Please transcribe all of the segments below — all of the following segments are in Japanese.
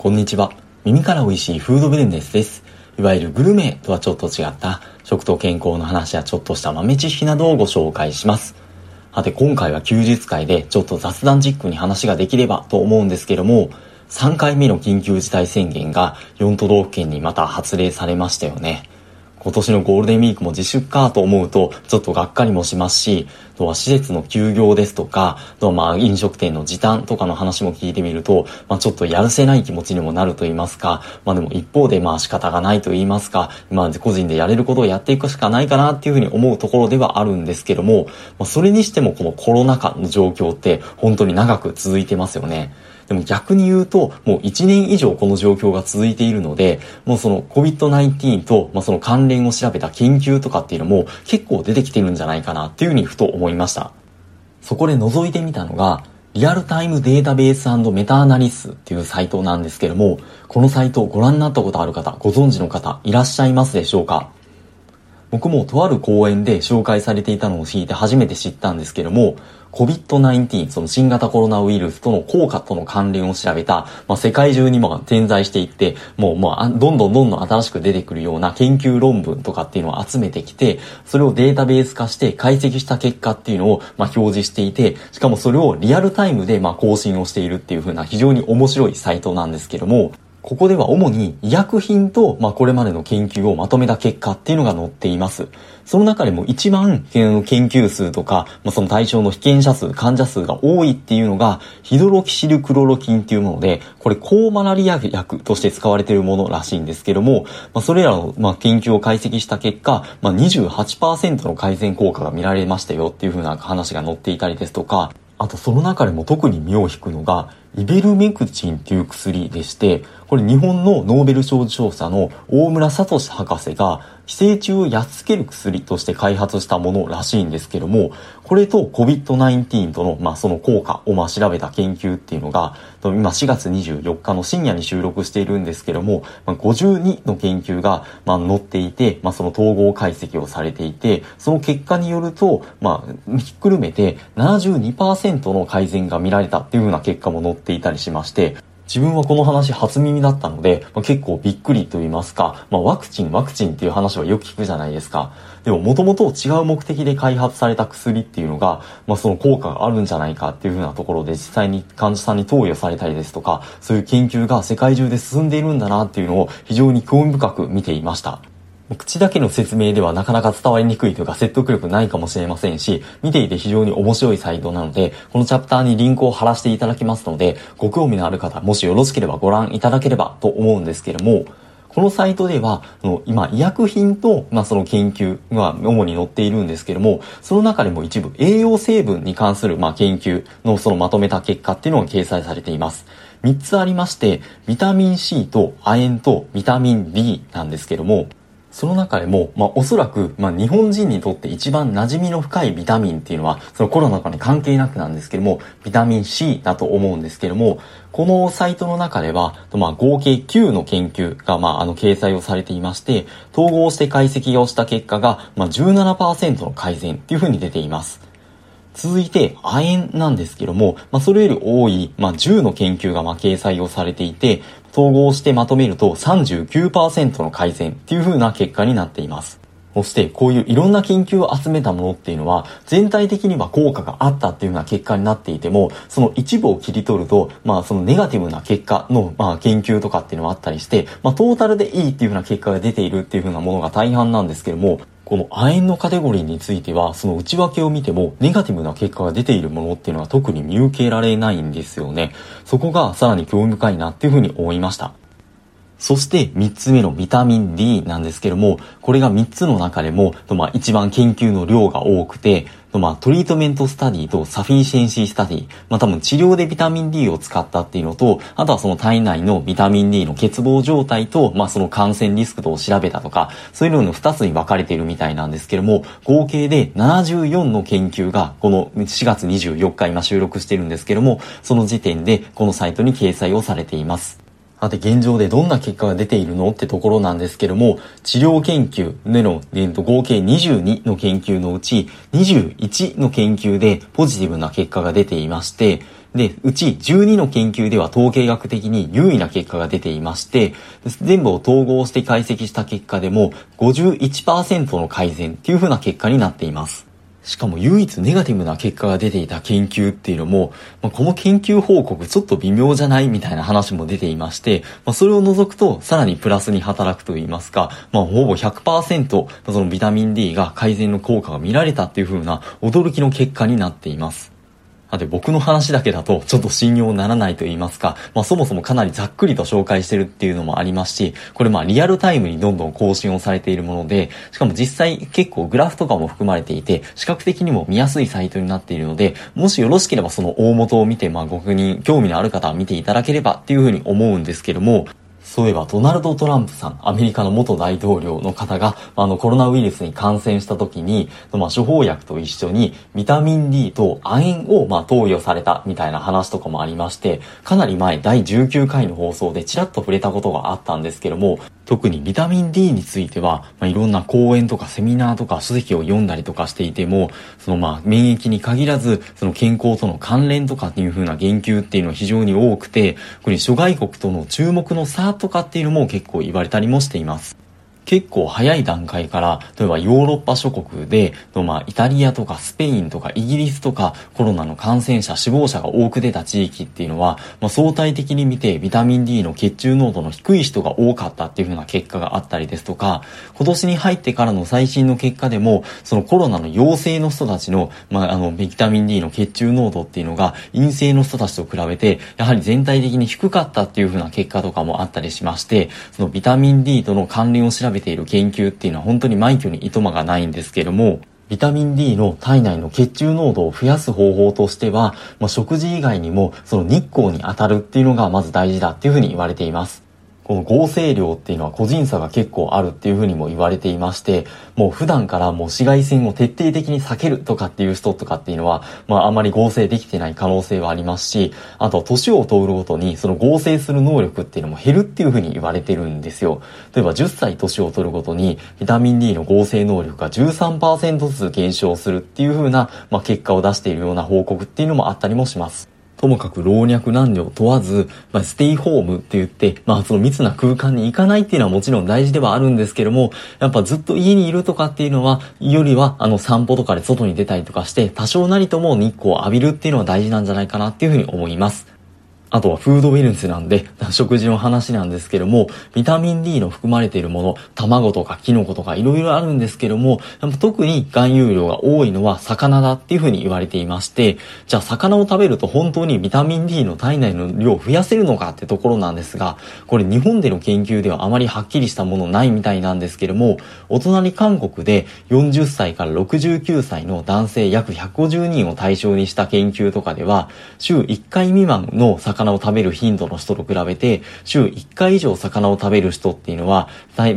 こんにちは。耳から美味しいフードブレンデスです。いわゆるグルメとはちょっと違った食と健康の話やちょっとした豆知識などをご紹介します。さて今回は休日会でちょっと雑談チックに話ができればと思うんですけども、3回目の緊急事態宣言が4都道府県にまた発令されましたよね。今年のゴールデンウィークも自粛かと思うと、ちょっとがっかりもしますし、あとは施設の休業ですとか、あとはまあ飲食店の時短とかの話も聞いてみると、まあちょっとやるせない気持ちにもなると言いますか、まあでも一方でまあ仕方がないと言いますか、まあ個人でやれることをやっていくしかないかなっていうふうに思うところではあるんですけども、まあそれにしてもこのコロナ禍の状況って本当に長く続いてますよね。でも逆に言うと、もう1年以上この状況が続いているので、もうその COVID-19 と、まあ、その関連を調べた研究とかっていうのも結構出てきてるんじゃないかなっていうふうにふと思いました。そこで覗いてみたのが、リアルタイムデータベースメタアナリスっていうサイトなんですけども、このサイトをご覧になったことある方、ご存知の方いらっしゃいますでしょうか？僕もとある講演で紹介されていたのを聞いて初めて知ったんですけども、COVID-19、その新型コロナウイルスとの効果との関連を調べた、まあ、世界中にも点在していって、もう、まあ、どんどんどんどん新しく出てくるような研究論文とかっていうのを集めてきて、それをデータベース化して解析した結果っていうのを、まあ、表示していて、しかもそれをリアルタイムで、まあ、更新をしているっていう風な非常に面白いサイトなんですけども、ここでは主に医薬品と、まあ、これまでの研究をまとめた結果っていうのが載っています。その中でも一番研究数とか、まあ、その対象の被験者数、患者数が多いっていうのが、ヒドロキシルクロロキンっていうもので、これ抗マラリア薬として使われているものらしいんですけども、まあ、それらの、ま研究を解析した結果、まあ、28%の改善効果が見られましたよっていう風な話が載っていたりですとか、あとその中でも特に身を引くのが、イベルメクチンっていう薬でして、これ日本のノーベル賞受賞者の大村聡博士が寄生虫をやっつける薬として開発したものらしいんですけども、これと COVID-19 との、まあ、その効果をまあ調べた研究っていうのが、今4月24日の深夜に収録しているんですけども、まあ、52の研究が、まあ、載っていて、まあ、その統合解析をされていて、その結果によると、まあ、ひっくるめて72%の改善が見られたっていうような結果も載っていたりしまして、自分はこの話初耳だったので、まあ、結構びっくりと言いますか、まあ、ワクチン、ワクチンっていう話はよく聞くじゃないですか。でも、もともと違う目的で開発された薬っていうのが、まあ、その効果があるんじゃないかっていうふうなところで実際に患者さんに投与されたりですとか、そういう研究が世界中で進んでいるんだなっていうのを非常に興味深く見ていました。口だけの説明ではなかなか伝わりにくいというか説得力ないかもしれませんし、見ていて非常に面白いサイトなので、このチャプターにリンクを貼らせていただきますので、ご興味のある方、もしよろしければご覧いただければと思うんですけれども、このサイトでは、今、医薬品と、まあ、その研究が主に載っているんですけども、その中でも一部栄養成分に関する、まあ、研究のそのまとめた結果っていうのが掲載されています。3つありまして、ビタミン C と亜鉛とビタミン D なんですけども、その中でも、まあ、おそらく、まあ、日本人にとって一番馴染みの深いビタミンっていうのは、そのコロナとかに関係なくなんですけども、ビタミン C だと思うんですけども、このサイトの中では、まあ、合計9の研究が、まあ、あの、掲載をされていまして、統合して解析をした結果が、まあ、17%の改善っていうふうに出ています。続いて、亜鉛なんですけども、まあ、それより多い、まあ、10の研究が、ま掲載をされていて、統合してまとめると39%の改善っていう風な結果になっています。そして、こういういろんな研究を集めたものっていうのは、全体的には効果があったっていうような結果になっていても、その一部を切り取ると、まあ、そのネガティブな結果の、まあ、研究とかっていうのはあったりして、まあ、トータルでいいっていうような結果が出ているっていう風なものが大半なんですけども、この亜鉛のカテゴリーについては、その内訳を見ても、ネガティブな結果が出ているものっていうのは特に見受けられないんですよね。そこがさらに興味深いなっていうふうに思いました。そして3つ目のビタミン D なんですけども、これが3つの中でも、まあ、一番研究の量が多くて、まあ、トリートメントスタディとサフィシェンシースタディ、まあ、多分治療でビタミン D を使ったっていうのと、あとはその体内のビタミン D の欠乏状態と、まあ、その感染リスクとを調べたとか、そういうのの2つに分かれているみたいなんですけども、合計で74の研究が、この4月24日今収録してるんですけども、その時点でこのサイトに掲載をされています。さて現状でどんな結果が出ているのってところなんですけども、治療研究での、えー、と合計22の研究のうち21の研究でポジティブな結果が出ていまして、で、うち12の研究では統計学的に優位な結果が出ていまして、全部を統合して解析した結果でも51%の改善っていう風な結果になっています。しかも唯一ネガティブな結果が出ていた研究っていうのも、まあ、この研究報告ちょっと微妙じゃないみたいな話も出ていまして、まあ、それを除くとさらにプラスに働くといいますか、まあ、ほぼ100%そのビタミン D が改善の効果が見られたっていう風な驚きの結果になっています。あで、僕の話だけだとちょっと信用ならないと言いますか、まあそもそもかなりざっくりと紹介してるっていうのもありますし、これまあリアルタイムにどんどん更新をされているもので、しかも実際結構グラフとかも含まれていて、視覚的にも見やすいサイトになっているので、もしよろしければその大元を見て、まあご確認、興味のある方は見ていただければっていうふうに思うんですけども、そういえば、ドナルド・トランプさん、アメリカの元大統領の方が、あの、コロナウイルスに感染した時に、まあ、処方薬と一緒に、ビタミン D と亜鉛を、まあ、投与された、みたいな話とかもありまして、かなり前、第19回の放送でちらっと触れたことがあったんですけども、特にビタミン D については、まあ、いろんな講演とかセミナーとか書籍を読んだりとかしていても、そのまあ免疫に限らず、その健康との関連とかっていう風な言及っていうのは非常に多くて、これ諸外国との注目の差とかっていうのも結構言われたりもしています。結構早い段階から、例えばヨーロッパ諸国で、まあ、イタリアとかスペインとかイギリスとかコロナの感染者、死亡者が多く出た地域っていうのは、まあ、相対的に見てビタミン D の血中濃度の低い人が多かったっていう風な結果があったりですとか、今年に入ってからの最新の結果でも、そのコロナの陽性の人たちの、まあ、あの、ビタミン D の血中濃度っていうのが陰性の人たちと比べて、やはり全体的に低かったっていう風な結果とかもあったりしまして、そのビタミン D との関連を調べべている研究っていうのは本当に枚挙にいとまがないんですけども、ビタミン D の体内の血中濃度を増やす方法としては、まあ、食事以外にもその日光に当たるっていうのがまず大事だっていうふうに言われています。この合成量っていうのは個人差が結構あるっていうふうにも言われていまして、もう普段からもう紫外線を徹底的に避けるとかっていう人とかっていうのは、まああまり合成できてない可能性はありますし、あと年を通るごとにその合成する能力っていうのも減るっていうふうに言われてるんですよ。例えば10歳年を取るごとにビタミン D の合成能力が13%ずつ減少するっていうふうな、まあ、結果を出しているような報告っていうのもあったりもします。ともかく老若男女問わず、まあ、ステイホームって言って、まあその密な空間に行かないっていうのはもちろん大事ではあるんですけども、やっぱずっと家にいるとかっていうのは、よりはあの散歩とかで外に出たりとかして、多少なりとも日光を浴びるっていうのは大事なんじゃないかなっていうふうに思います。あとはフードウェルネスなんで、食事の話なんですけども、ビタミン D の含まれているもの、卵とかキノコとか色々あるんですけども、特に含有量が多いのは魚だっていうふうに言われていまして、じゃあ魚を食べると本当にビタミン D の体内の量を増やせるのかってところなんですが、これ日本での研究ではあまりはっきりしたものないみたいなんですけども、お隣韓国で40歳から69歳の男性約150人を対象にした研究とかでは、週1回未満の魚魚を食べる頻度の人と比べて、週1回以上魚を食べる人っていうのは、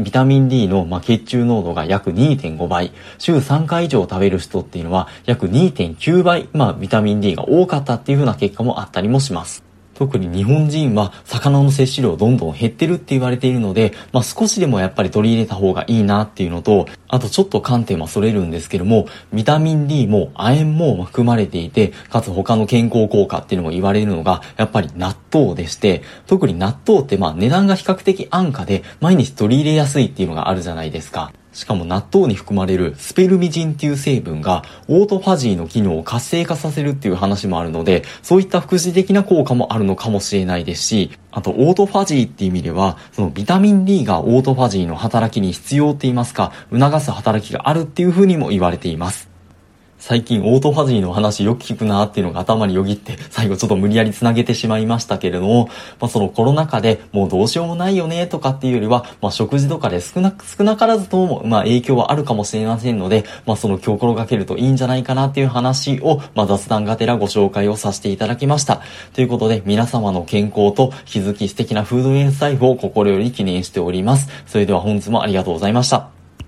ビタミン D の、ま血中濃度が約2.5倍、週3回以上食べる人っていうのは約2.9倍、まあ、ビタミン D が多かったっていうふうな結果もあったりもします。特に日本人は魚の摂取量どんどん減ってるって言われているので、まあ、少しでもやっぱり取り入れた方がいいなっていうのと、あとちょっと観点はそれるんですけども、ビタミン D も亜鉛も含まれていて、かつ他の健康効果っていうのも言われるのが、やっぱり納豆でして、特に納豆ってまあ値段が比較的安価で毎日取り入れやすいっていうのがあるじゃないですか。しかも納豆に含まれるスペルミジンっていう成分がオートファジーの機能を活性化させるっていう話もあるので、そういった副次的な効果もあるのかもしれないですし、あとオートファジーっていう意味では、そのビタミン D がオートファジーの働きに必要って言いますか、促す働きがあるっていうふうにも言われています。最近オートファジーの話よく聞くなっていうのが頭によぎって最後ちょっと無理やり繋げてしまいましたけれども、まあそのコロナ禍でもうどうしようもないよねとかっていうよりは、まあ食事とかで少なく少なからずともまあ影響はあるかもしれませんので、まあその心がけるといいんじゃないかなっていう話を、まあ雑談がてらご紹介をさせていただきました。ということで皆様の健康と気づき素敵なフードウェイスライフを心より記念しております。それでは本日もありがとうございました。